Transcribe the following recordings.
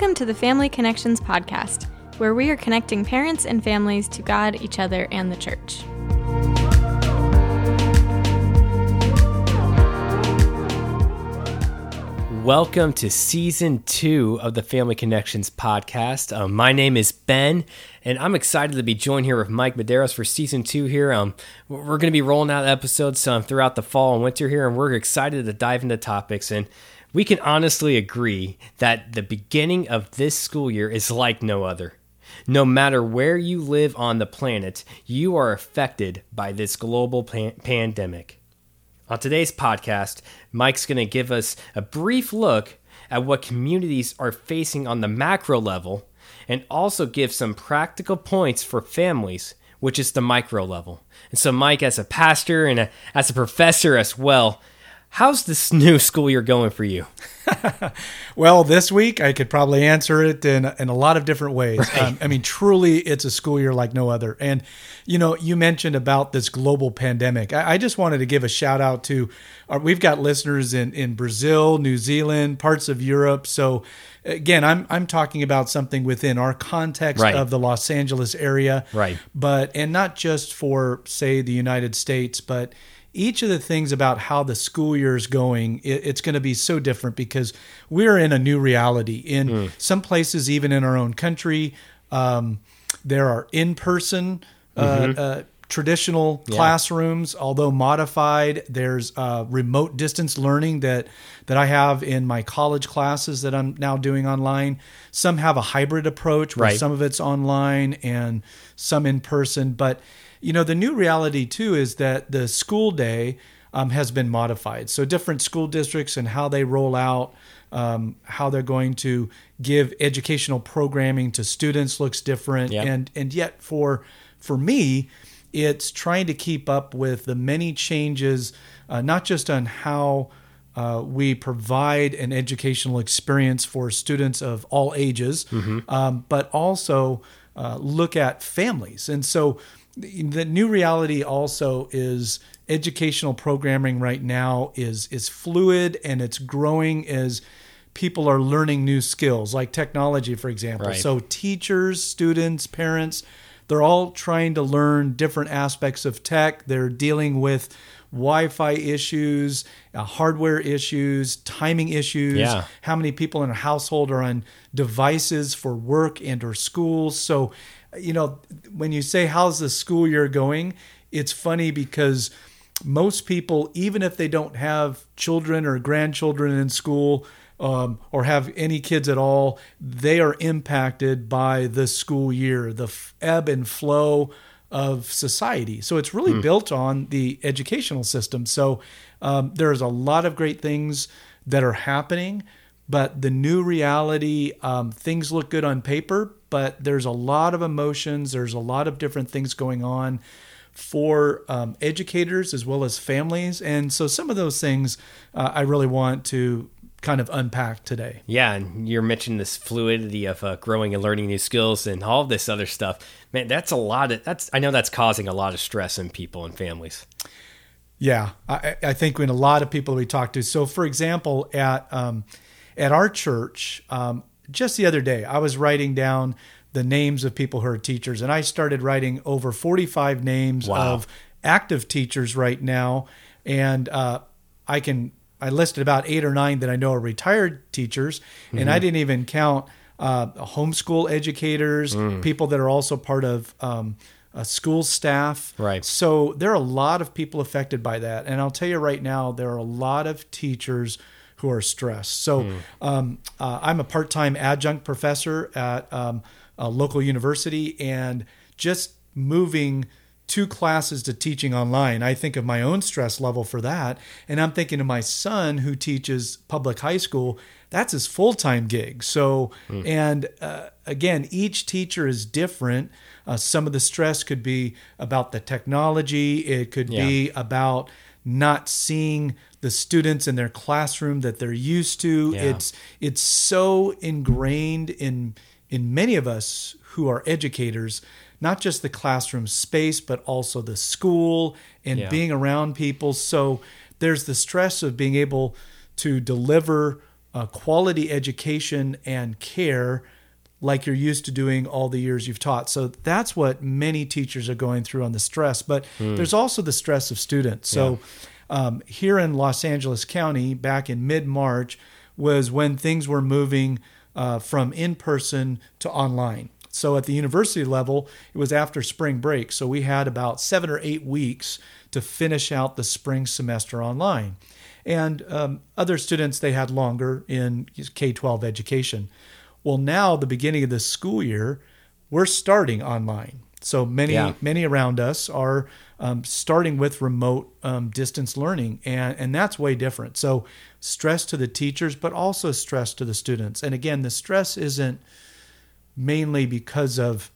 Welcome to the Family Connections Podcast, where we are connecting parents and families to God, each other, and the church. Welcome to season two of the Family Connections podcast. Um, my name is Ben, and I'm excited to be joined here with Mike Medeiros for season two. Here, um, we're going to be rolling out episodes um, throughout the fall and winter here, and we're excited to dive into topics. And we can honestly agree that the beginning of this school year is like no other. No matter where you live on the planet, you are affected by this global pan- pandemic. On today's podcast, Mike's going to give us a brief look at what communities are facing on the macro level and also give some practical points for families, which is the micro level. And so, Mike, as a pastor and a, as a professor as well, how's this new school year going for you? well, this week I could probably answer it in, in a lot of different ways. Right. Um, I mean, truly, it's a school year like no other. And, you know, you mentioned about this global pandemic. I, I just wanted to give a shout out to, our, uh, we've got listeners in, in Brazil, New Zealand, parts of Europe. So, again, I'm, I'm talking about something within our context right. of the Los Angeles area. Right. But, and not just for, say, the United States, but each of the things about how the school year is going, it, it's going to be so different because we're in a new reality. In mm. some places, even in our own country, um, there are in person. Uh, mm-hmm. uh, traditional yeah. classrooms, although modified. There's uh, remote distance learning that that I have in my college classes that I'm now doing online. Some have a hybrid approach where right. some of it's online and some in person, but you know, the new reality too is that the school day um, has been modified. So different school districts and how they roll out, um, how they're going to give educational programming to students looks different. Yep. And and yet for for me, it's trying to keep up with the many changes, uh, not just on how uh, we provide an educational experience for students of all ages, mm-hmm. um, but also uh, look at families. And so the new reality also is educational programming right now is is fluid and it's growing as people are learning new skills like technology for example right. so teachers students parents they're all trying to learn different aspects of tech they're dealing with Wi-Fi issues, uh, hardware issues, timing issues. Yeah. How many people in a household are on devices for work and or school? So you know, when you say, how's the school year going? It's funny because most people, even if they don't have children or grandchildren in school, um, or have any kids at all, they are impacted by the school year, the ebb and flow of society. So it's really mm. built on the educational system. So um, there's a lot of great things that are happening, but the new reality, um, things look good on paper, but there's a lot of emotions, there's a lot of different things going on for um, educators as well as families. And so some of those things uh, I really want to kind of unpack today. Yeah, and you're mentioning this fluidity of uh, growing and learning new skills and all this other stuff. Man, that's a lot of that's I know that's causing a lot of stress in people and families. Yeah, I, I think when a lot of people we talk to. So, for example, at um, at our church, um, just the other day, I was writing down the names of people who are teachers, and I started writing over 45 names wow. of active teachers right now. And uh, I can I listed about eight or nine that I know are retired teachers, mm-hmm. and I mm-hmm. didn't even count uh, homeschool educators, mm. people that are also part of um, school staff. Right. So there are a lot of people affected by that, and I'll tell you right now, there are a lot of teachers who are stressed. So mm. um, uh, I'm a part-time adjunct professor at um, a local university, and just moving two classes to teaching online. I think of my own stress level for that, and I'm thinking of my son who teaches public high school. That's his full-time gig. So, mm. and uh, again, each teacher is different. Uh, some of the stress could be about the technology. It could yeah. be about not seeing the students in their classroom that they're used to. Yeah. It's it's so ingrained in in many of us who are educators, not just the classroom space, but also the school and yeah. being around people. So there's the stress of being able to deliver uh, quality education and care like you're used to doing all the years you've taught. So that's what many teachers are going through on the stress. But mm. there's also the stress of students. So yeah. Um, here in Los Angeles County, back in mid March, was when things were moving uh, from in person to online. So at the university level, it was after spring break. So we had about seven or eight weeks to finish out the spring semester online. And um, other students, they had longer in K 12 education. Well, now the beginning of the school year, we're starting online. So many yeah. many around us are um, starting with remote um, distance learning, and and that's way different. So stress to the teachers, but also stress to the students. And again, the stress isn't mainly because of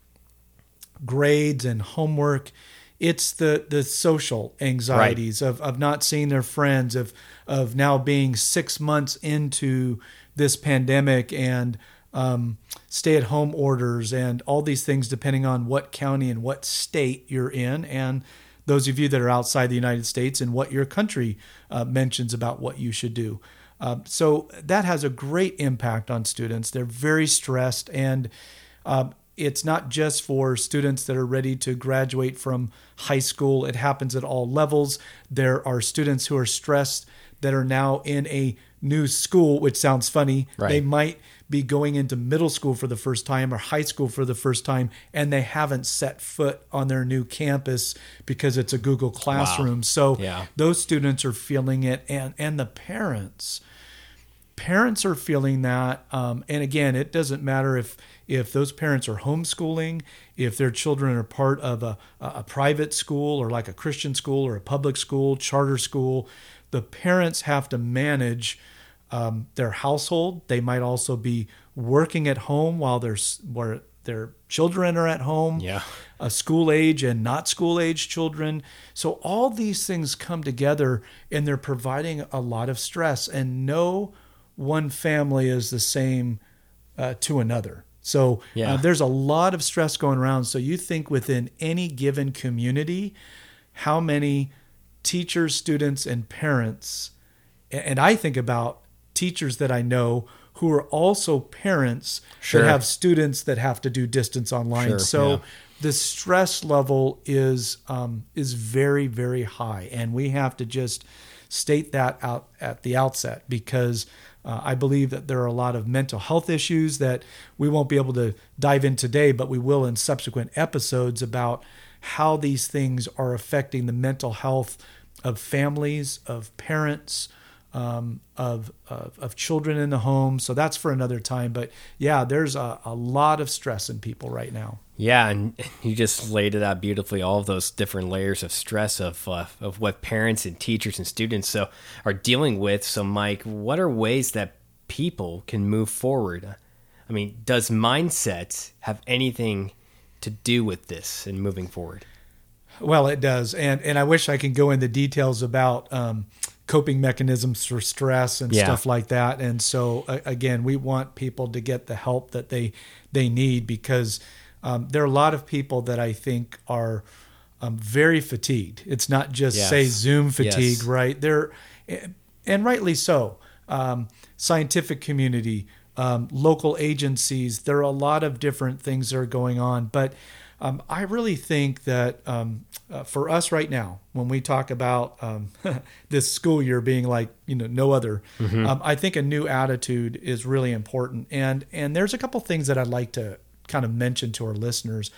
grades and homework. It's the the social anxieties right. of of not seeing their friends, of of now being six months into this pandemic and um, stay at home orders and all these things, depending on what county and what state you're in. And those of you that are outside the United States and what your country uh, mentions about what you should do. Uh, so that has a great impact on students. They're very stressed, and uh, it's not just for students that are ready to graduate from high school, it happens at all levels. There are students who are stressed that are now in a new school, which sounds funny. Right. They might be going into middle school for the first time or high school for the first time and they haven't set foot on their new campus because it's a Google Classroom. Wow. So yeah. those students are feeling it and and the parents parents are feeling that um, and again it doesn't matter if if those parents are homeschooling if their children are part of a, a private school or like a christian school or a public school charter school the parents have to manage um, their household. They might also be working at home while their where their children are at home. Yeah, a school age and not school age children. So all these things come together, and they're providing a lot of stress. And no one family is the same uh, to another. So uh, yeah. uh, there's a lot of stress going around. So you think within any given community, how many teachers, students, and parents, and I think about teachers that I know who are also parents sure. that have students that have to do distance online. Sure, so yeah. the stress level is um, is very very high, and we have to just state that out at the outset because. Uh, I believe that there are a lot of mental health issues that we won't be able to dive in today, but we will in subsequent episodes about how these things are affecting the mental health of families, of parents, um, of, of, of children in the home. So that's for another time. But yeah, there's a, a lot of stress in people right now. Yeah, and you just laid it out beautifully. All of those different layers of stress of uh, of what parents and teachers and students so are dealing with. So, Mike, what are ways that people can move forward? I mean, does mindset have anything to do with this and moving forward? Well, it does, and and I wish I could go into details about um, coping mechanisms for stress and yeah. stuff like that. And so uh, again, we want people to get the help that they they need because um, there are a lot of people that I think are um, very fatigued. It's not just yes. say Zoom fatigue, yes. right? They're and rightly so. Um, scientific community, um, local agencies. There are a lot of different things that are going on, but um, I really think that um, uh, for us right now, when we talk about um, this school year being like you know no other, mm-hmm. Um, I think a new attitude is really important. And and there's a couple things that I'd like to kind of mention to our listeners.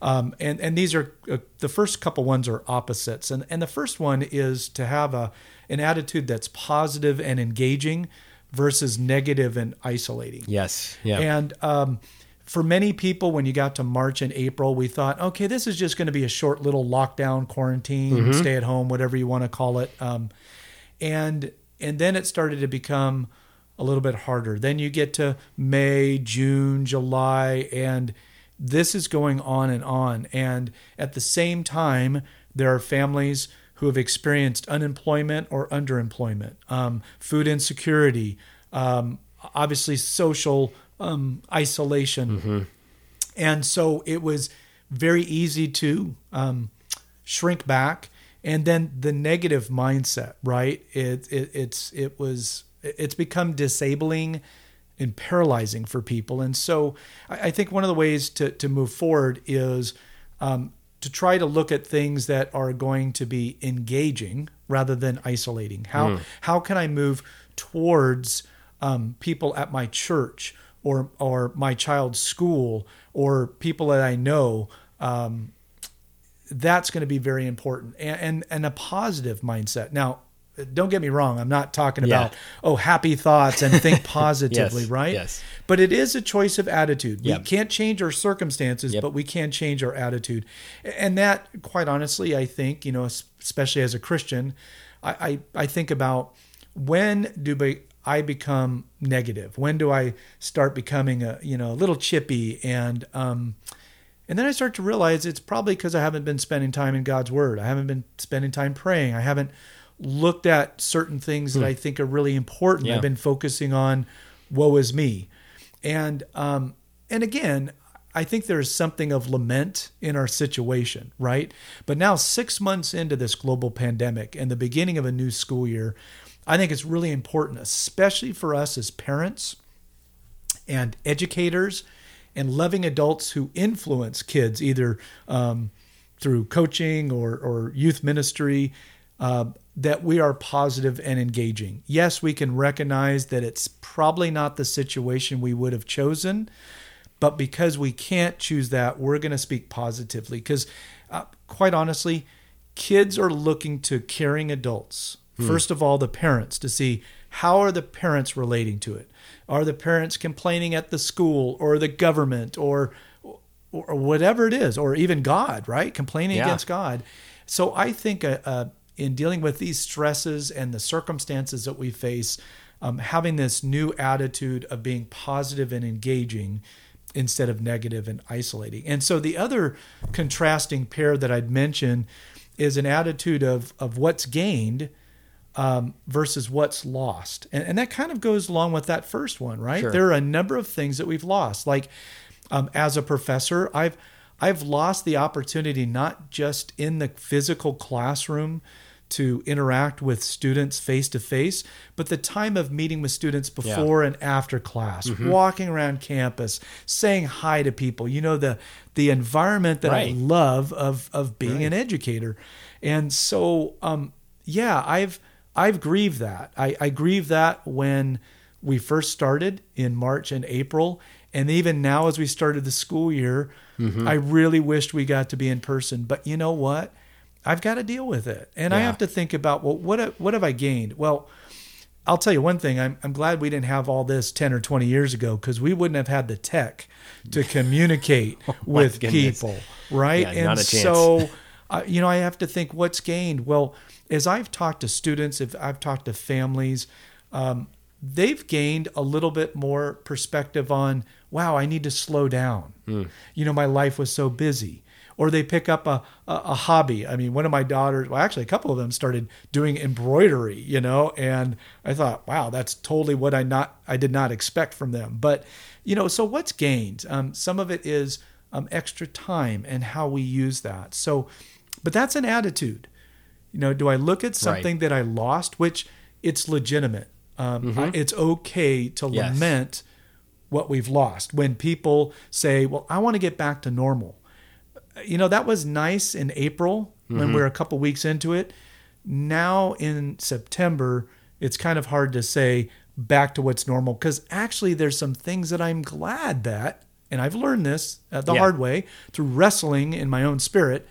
Um, and and these are uh, the first couple ones are opposites. And and the first one is to have a an attitude that's positive and engaging versus negative and isolating. Yes. Yeah. And um, for many people, when you got to March and April, we thought, okay, this is just going to be a short little lockdown, quarantine, mm-hmm. stay at home, whatever you want to call it. Um, and and then it started to become a little bit harder. Then you get to May, June, July, and this is going on and on. And at the same time, there are families who have experienced unemployment or underemployment, um, food insecurity, um, obviously social um, isolation. Mm-hmm. And so it was very easy to um, shrink back. And then the negative mindset, right? It, it it's it was it's become disabling and paralyzing for people. And so I, I think one of the ways to, to move forward is um, to try to look at things that are going to be engaging rather than isolating. How, mm. how can I move towards um, people at my church or, or my child's school or people that I know? Um, that's going to be very important and, and, and a positive mindset. Now, don't get me wrong. I'm not talking about, yeah. oh, happy thoughts and think positively, yes, right? Yes. But it is a choice of attitude. Yep. We can't change our circumstances, yep. but we can change our attitude. And that, quite honestly, I think, you know, especially as a Christian, I, I, I think about when do I become negative? When do I start becoming a, you know, a little chippy and, um, and then I start to realize it's probably because I haven't been spending time in God's Word. I haven't been spending time praying. I haven't looked at certain things that hmm. I think are really important. Yeah. I've been focusing on woe is me. And um, and again, I think there's something of lament in our situation, right? But now 6 months into this global pandemic and the beginning of a new school year, I think it's really important especially for us as parents and educators and loving adults who influence kids either um, through coaching or, or youth ministry uh, that we are positive and engaging. Yes, we can recognize that it's probably not the situation we would have chosen, but because we can't choose that, we're going to speak positively. Because, uh, quite honestly, kids are looking to caring adults. Hmm. First of all, the parents to see how are the parents relating to it. Are the parents complaining at the school or the government or or whatever it is, or even God, right? Complaining yeah. against God. So I think a, a in dealing with these stresses and the circumstances that we face, um, having this new attitude of being positive and engaging instead of negative and isolating. And so the other contrasting pair that I'd mention is an attitude of of what's gained um, versus what's lost, and, and that kind of goes along with that first one, right? Sure. There are a number of things that we've lost. Like um, as a professor, I've I've lost the opportunity not just in the physical classroom to interact with students face to face, but the time of meeting with students before yeah. and after class, mm-hmm. walking around campus, saying hi to people. You know the the environment that right. I love of of being right. an educator, and so um, yeah, I've I've grieved that. I, I grieve that when we first started in March and April, and even now as we started the school year, mm-hmm. I really wished we got to be in person. But you know what? I've got to deal with it. And yeah. I have to think about, well, what, what have I gained? Well, I'll tell you one thing. I'm, I'm glad we didn't have all this 10 or 20 years ago because we wouldn't have had the tech to communicate oh, with goodness. people. Right. Yeah, and so, uh, you know, I have to think what's gained. Well, as I've talked to students, if I've talked to families, um, they've gained a little bit more perspective on, wow, I need to slow down. Mm. You know, my life was so busy or they pick up a, a, a, hobby. I mean, one of my daughters, well, actually, a couple of them started doing embroidery, you know, and I thought, wow, that's totally what I not I did not expect from them. But you know, so what's gained? Um, some of it is um, extra time and how we use that. So, but that's an attitude. You know, do I look at something right. that I lost, which it's legitimate. Um, mm-hmm. I, it's okay to yes. lament what we've lost. When people say, "Well, I want to get back to normal," you know, that was nice in April when mm-hmm. we are a couple weeks into it. Now in September, it's kind of hard to say back to what's normal because actually there's some things that I'm glad that, and I've learned this the yeah. hard way through wrestling in my own spirit,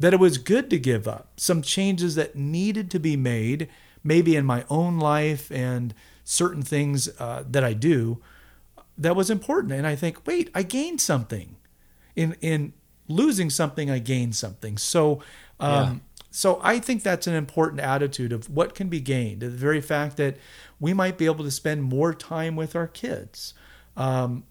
that it was good to give up some changes that needed to be made, maybe in my own life and certain things uh, that I do that was important. And I think, wait, I gained something in in losing something, I gained something. So, um, yeah. so I think that's an important attitude of what can be gained. The very fact that we might be able to spend more time with our kids. Um,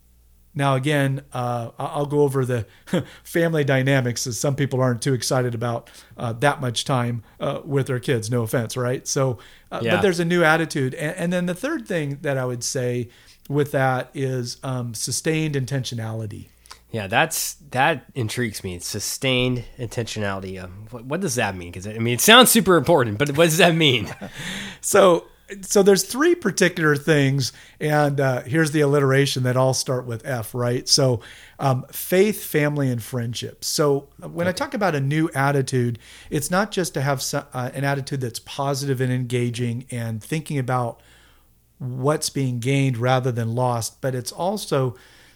now, again, uh, I'll go over the family dynamics, as some people aren't too excited about uh, that much time uh, with their kids. No offense, right? So, uh, yeah. but there's a new attitude, and, and, then the third thing that I would say with that is um, sustained intentionality. Yeah, that's that intrigues me. Sustained intentionality. Um, what, what, does that mean? Because I mean, it sounds super important, but what does that mean? so so there's three particular things, and uh, here's the alliteration that all start with F, right? So um, faith, family, and friendship. So when okay. I talk about a new attitude, it's not just to have some, uh, an attitude that's positive and engaging and thinking about what's being gained rather than lost, but it's also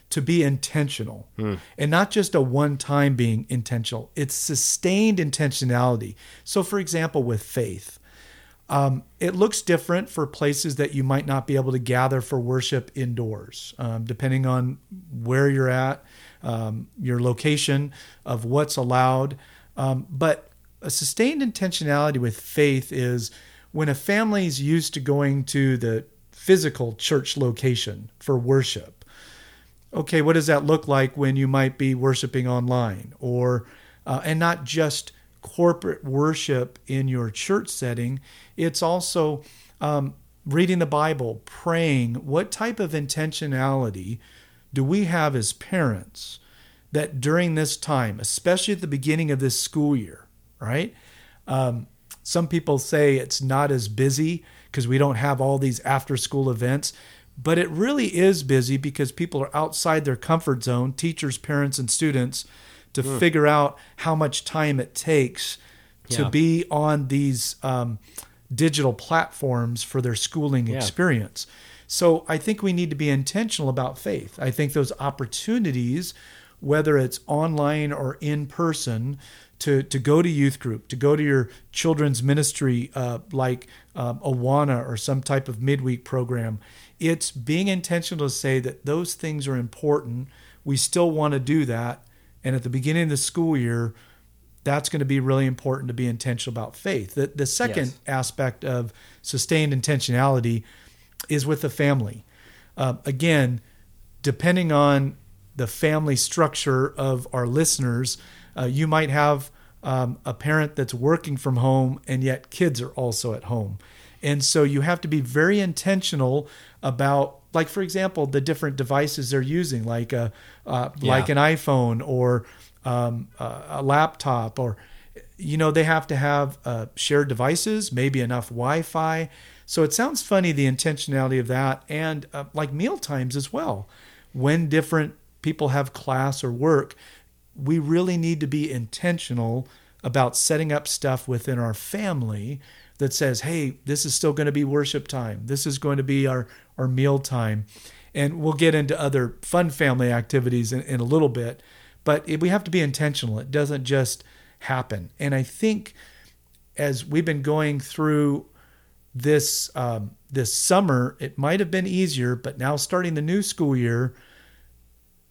to be intentional mm. and not just a one time being intentional. It's sustained intentionality. So, for example, with faith, um, it looks different for places that you might not be able to gather for worship indoors, um, depending on where you're at, um, your location of what's allowed. Um, but a sustained intentionality with faith is when a family is used to going to the physical church location for worship. Okay, what does that look like when you might be worshiping online or uh, and not just corporate worship in your church setting? It's also um, reading the Bible, praying. What type of intentionality do we have as parents that during this time, especially at the beginning of this school year, right? Um, some people say it's not as busy because we don't have all these after school events, but it really is busy because people are outside their comfort zone, teachers, parents, and students, to mm. figure out how much time it takes yeah. to be on these. Um, digital platforms for their schooling yeah. experience. So I think we need to be intentional about faith. I think those opportunities, whether it's online or in person, to, to go to youth group, to go to your children's ministry uh, like um, Awana or some type of midweek program, it's being intentional to say that those things are important. We still want to do that. And at the beginning of the school year, that's going to be really important to be intentional about faith. The, the second yes. aspect of sustained intentionality is with the family. Uh, again, depending on the family structure of our listeners, uh, you might have um, a parent that's working from home and yet kids are also at home. And so you have to be very intentional about, like, for example, the different devices they're using, like a, uh, yeah. like an iPhone or um, a laptop or you know they have to have uh, shared devices maybe enough wi-fi. So it sounds funny the intentionality of that and uh, like meal times as well. When different people have class or work we really need to be intentional about setting up stuff within our family that says hey this is still going to be worship time. This is going to be our our meal time and we'll get into other fun family activities in, in a little bit but it, we have to be intentional. It doesn't just happen. And I think as we've been going through this um, this summer, it might have been easier, but now starting the new school year,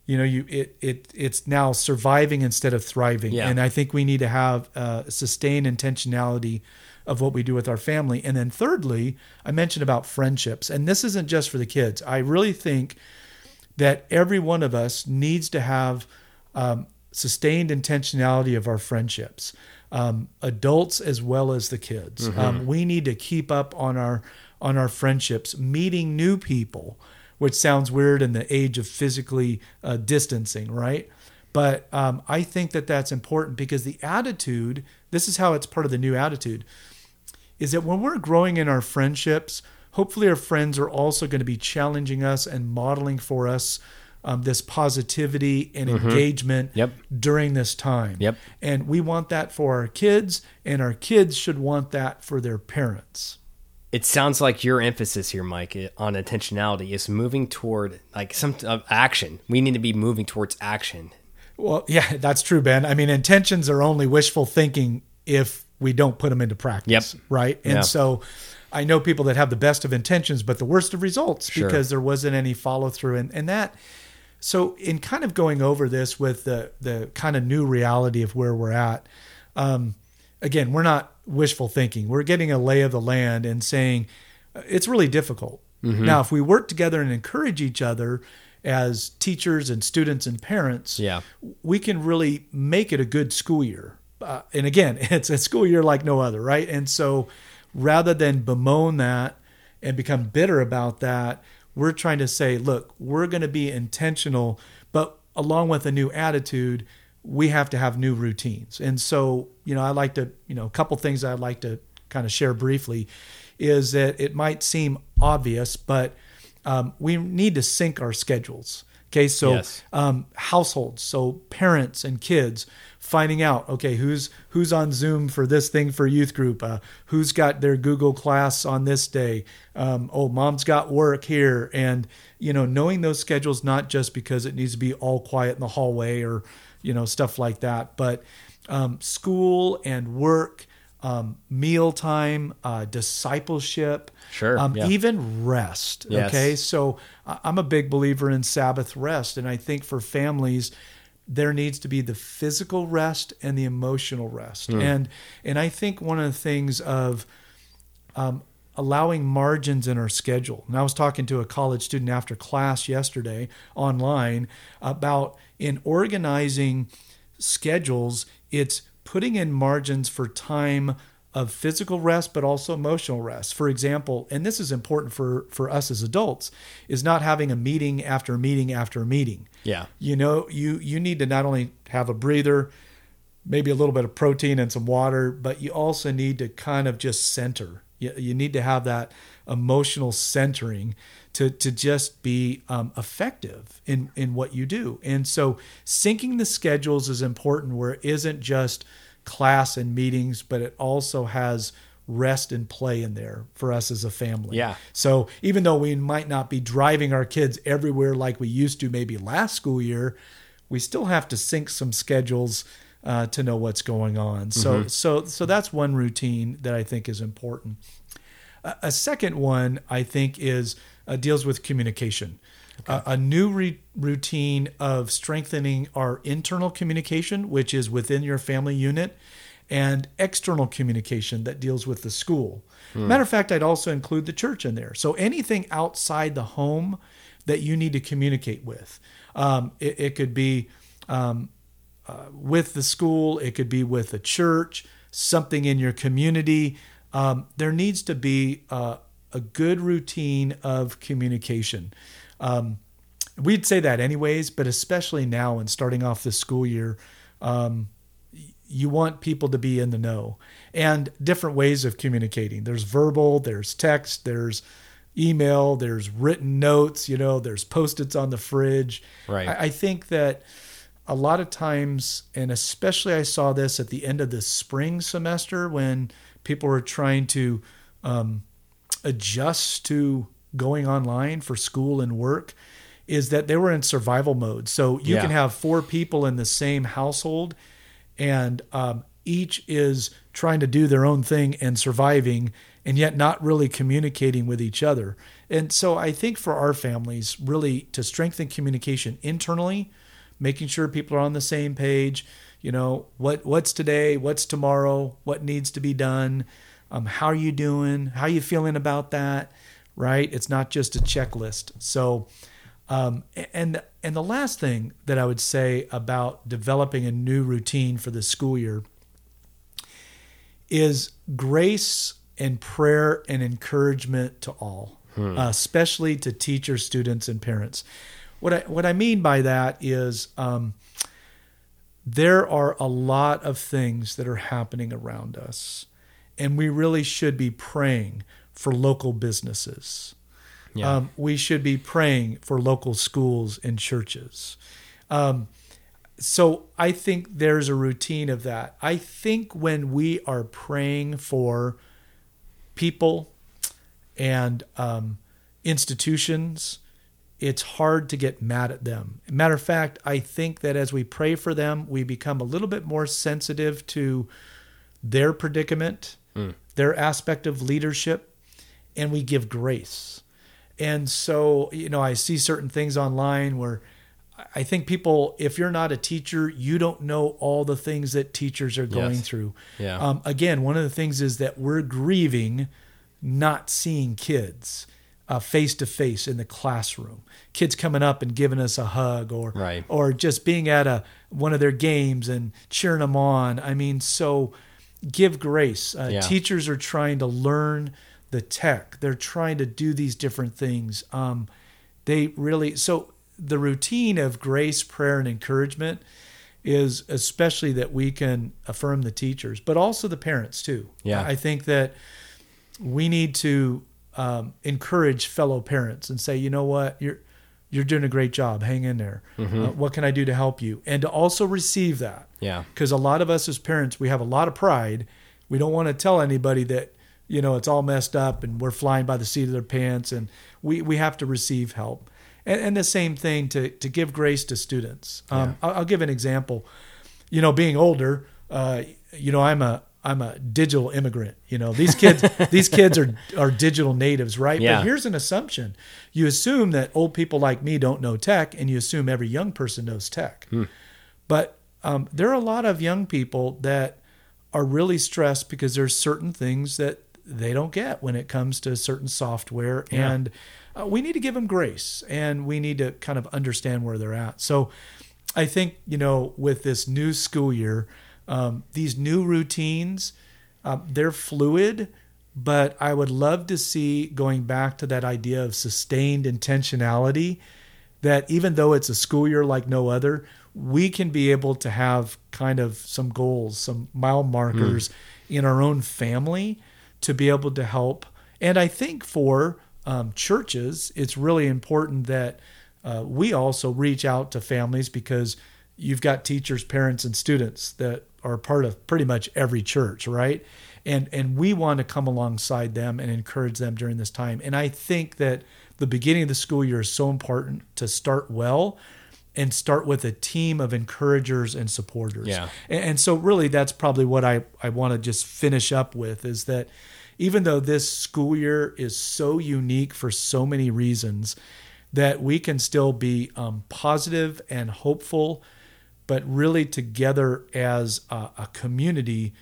you know, you it it it's now surviving instead of thriving. Yeah. And I think we need to have a sustained intentionality of what we do with our family. And then thirdly, I mentioned about friendships, and this isn't just for the kids. I really think that every one of us needs to have um, sustained intentionality of our friendships, um, adults as well as the kids. Mm-hmm. Um, we need to keep up on our on our friendships, meeting new people, which sounds weird in the age of physically uh, distancing, right? But um, I think that that's important because the attitude. This is how it's part of the new attitude. Is that when we're growing in our friendships, hopefully our friends are also going to be challenging us and modeling for us um, this positivity and mm-hmm. engagement yep. during this time. Yep. And we want that for our kids, and our kids should want that for their parents. It sounds like your emphasis here, Mike, on intentionality is moving toward like some uh, action. We need to be moving towards action. Well, yeah, that's true, Ben. I mean, intentions are only wishful thinking if we don't put them into practice, yep. right? And yeah. so I know people that have the best of intentions, but the worst of results sure. because there wasn't any follow through. And, and that so, in kind of going over this with the the kind of new reality of where we're at, um, again, we're not wishful thinking. We're getting a lay of the land and saying uh, it's really difficult. Mm-hmm. Now, if we work together and encourage each other as teachers and students and parents, yeah. we can really make it a good school year. Uh, and again, it's a school year like no other, right? And so, rather than bemoan that and become bitter about that, we're trying to say, look, we're going to be intentional, but along with a new attitude, we have to have new routines. And so, you know, I like to, you know, a couple things I'd like to kind of share briefly is that it might seem obvious, but um, we need to sync our schedules. Okay, so Yes. um, households, so parents and kids finding out okay who's who's on Zoom for this thing for youth group, uh, who's got their Google class on this day. Um, oh, mom's got work here, and you know knowing those schedules not just because it needs to be all quiet in the hallway or you know stuff like that, but um, school and work. Um, mealtime, uh, discipleship, Sure, um, yeah. even rest. Yes. Okay, so I'm a big believer in Sabbath rest, and I think for families, there needs to be the physical rest and the emotional rest. And and I think one of the things of um, allowing margins in our schedule. And I was talking to a college student after class yesterday online about in organizing schedules, it's putting in margins for time of physical rest but also emotional rest for example and this is important for for us as adults is not having a meeting after meeting after meeting Yeah. you know you you need to not only have a breather maybe a little bit of protein and some water but you also need to kind of just center you, you need to have that emotional centering to to just be um, effective in in what you do and so syncing the schedules is important where it isn't just class and meetings but it also has rest and play in there for us as a family Yeah. so even though we might not be driving our kids everywhere like we used to maybe last school year, we still have to sync some schedules uh, to know what's going on. So so so that's one routine that I think is important. A, a second one I think is uh, deals with communication. A- a new re- routine of strengthening our internal communication, which is within your family unit, and external communication that deals with the school. Matter of fact, I'd also include the church in there. So anything outside the home that you need to communicate with. Um, it, it could be um, uh, with the school, it could be with a church, something in your community. Um, there needs to be uh, a good routine of communication. Um, we'd say that anyways, but especially now and starting off the school year, um, you want people to be in the know and different ways of communicating. There's verbal, there's text, there's email, there's written notes, you know, there's post-its on the fridge. Right. I, I think that a lot of times, and especially I saw this at the end of the spring semester when people were trying to um, adjust to going online for school and work, is that they were in survival mode. So you Yeah. can have four people in the same household, and um, each is trying to do their own thing and surviving, and yet not really communicating with each other. And so I think for our families, really to strengthen communication internally, making sure people are on the same page. You know what what's today, what's tomorrow, what needs to be done. Um, how are you doing? How are you feeling about that? Right? It's not just a checklist. So, um, and and the last thing that I would say about developing a new routine for the school year is grace and prayer and encouragement to all, uh, especially to teachers, students, and parents. What I what I mean by that is um, there are a lot of things that are happening around us, and we really should be praying for local businesses. Yeah. Um, we should be praying for local schools and churches. Um, so I think there's a routine of that. I think when we are praying for people and um, institutions, it's hard to get mad at them. Matter of fact, I think that as we pray for them, we become a little bit more sensitive to their predicament, their aspect of leadership, and we give grace. And so, you know, I see certain things online where I think people, if you're not a teacher, you don't know all the things that teachers are going Yes. through. Yeah. Um, again, one of the things is that we're grieving not seeing kids face to face in the classroom. Kids coming up and giving us a hug, or Right. or just being at a one of their games and cheering them on. I mean, so give grace. Uh, Yeah. Teachers are trying to learn the tech. They're trying to do these different things. Um, they really so the routine of grace, prayer, and encouragement is especially that we can affirm the teachers, but also the parents too. Yeah. I think that we need to um, encourage fellow parents and say, you know what, you're you're doing a great job. Hang in there. Uh, what can I do to help you? And to also receive that. Yeah. Because a lot of us as parents, we have a lot of pride. We don't want to tell anybody that you know it's all messed up and we're flying by the seat of their pants, and we we have to receive help. And, and the same thing to to give grace to students. Um, I'll, I'll give an example. You know, being older, uh, you know, I'm a I'm a digital immigrant. You know, these kids these kids are are digital natives, right? Yeah. But here's an assumption. You assume that old people like me don't know tech and you assume every young person knows tech. But um, there are a lot of young people that are really stressed because there's certain things that they don't get when it comes to certain software Yeah. and uh, we need to give them grace and we need to kind of understand where they're at. So I think, you know, with this new school year, um, these new routines, uh, they're fluid, but I would love to see going back to that idea of sustained intentionality that even though it's a school year like no other, we can be able to have kind of some goals, some mile markers in our own family to be able to help. And I think for um, churches, it's really important that uh, we also reach out to families because you've got teachers, parents, and students that are part of pretty much every church, right? And and we want to come alongside them and encourage them during this time. And I think that the beginning of the school year is so important to start well and start with a team of encouragers and supporters. Yeah. And, and so really that's probably what I, I want to just finish up with is that even though this school year is so unique for so many reasons, that we can still be um, positive and hopeful, but really together as a, a community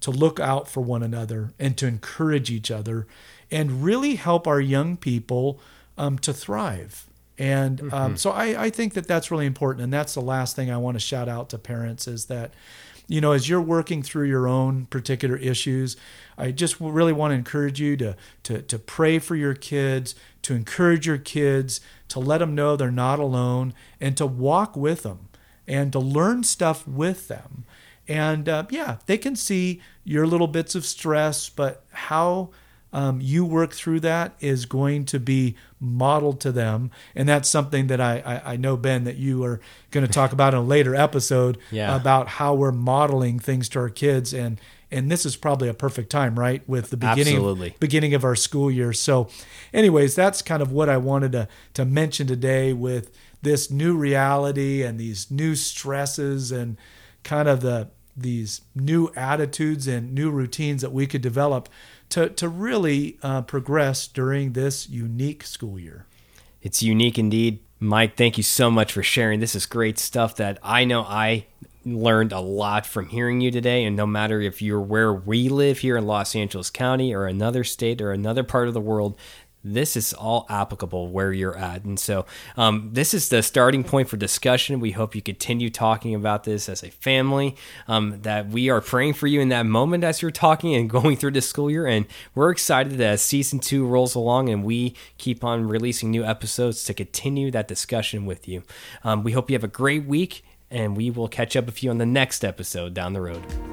to look out for one another and to encourage each other and really help our young people um, to thrive. And um, so I, I think that that's really important. And that's the last thing I want to shout out to parents is that, you know, as you're working through your own particular issues, I just really want to encourage you to, to, to pray for your kids, to encourage your kids, to let them know they're not alone, and to walk with them and to learn stuff with them. And uh, yeah, they can see your little bits of stress, but how um, you work through that is going to be modeled to them. And that's something that I, I, I know, Ben, that you are going to talk about in a later episode Yeah. about how we're modeling things to our kids. And, and this is probably a perfect time, right? With the beginning, Absolutely. beginning of our school year. So, anyways, that's kind of what I wanted to, to mention today with this new reality and these new stresses and kind of the these new attitudes and new routines that we could develop to, to really uh, progress during this unique school year. It's unique indeed. Mike, thank you so much for sharing. This is great stuff that I know I learned a lot from hearing you today. And no matter if you're where we live here in Los Angeles County or another state or another part of the world, this is all applicable where you're at. And so, um, this is the starting point for discussion. We hope you continue talking about this as a family, um, that we are praying for you in that moment as you're talking and going through the school year. And we're excited that as season two rolls along and we keep on releasing new episodes to continue that discussion with you. Um, we hope you have a great week, and we will catch up with you on the next episode down the road.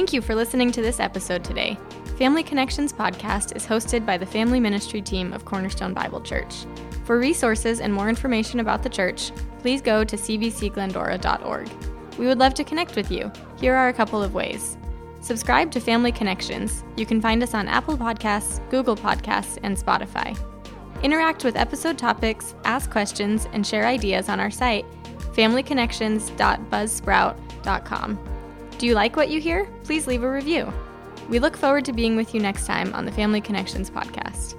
Thank you for listening to this episode today. Family Connections podcast is hosted by the family ministry team of Cornerstone Bible Church. For resources and more information about the church, please go to cbcglendora.org. We would love to connect with you. Here are a couple of ways. Subscribe to Family Connections. You can find us on Apple Podcasts, Google Podcasts, and Spotify. Interact with episode topics, ask questions, and share ideas on our site, familyconnections.buzzsprout.com. Do you like what you hear? Please leave a review. We look forward to being with you next time on the Family Connections podcast.